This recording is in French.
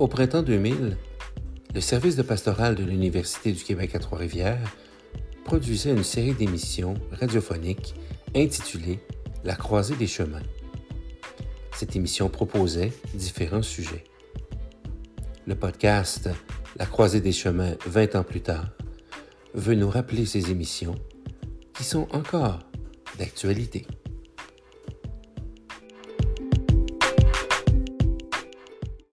Au printemps 2000, le service de pastoral de l'Université du Québec à Trois-Rivières produisait une série d'émissions radiophoniques intitulée La croisée des chemins. Cette émission proposait différents sujets. Le podcast La croisée des chemins 20 ans plus tard veut nous rappeler ces émissions qui sont encore d'actualité.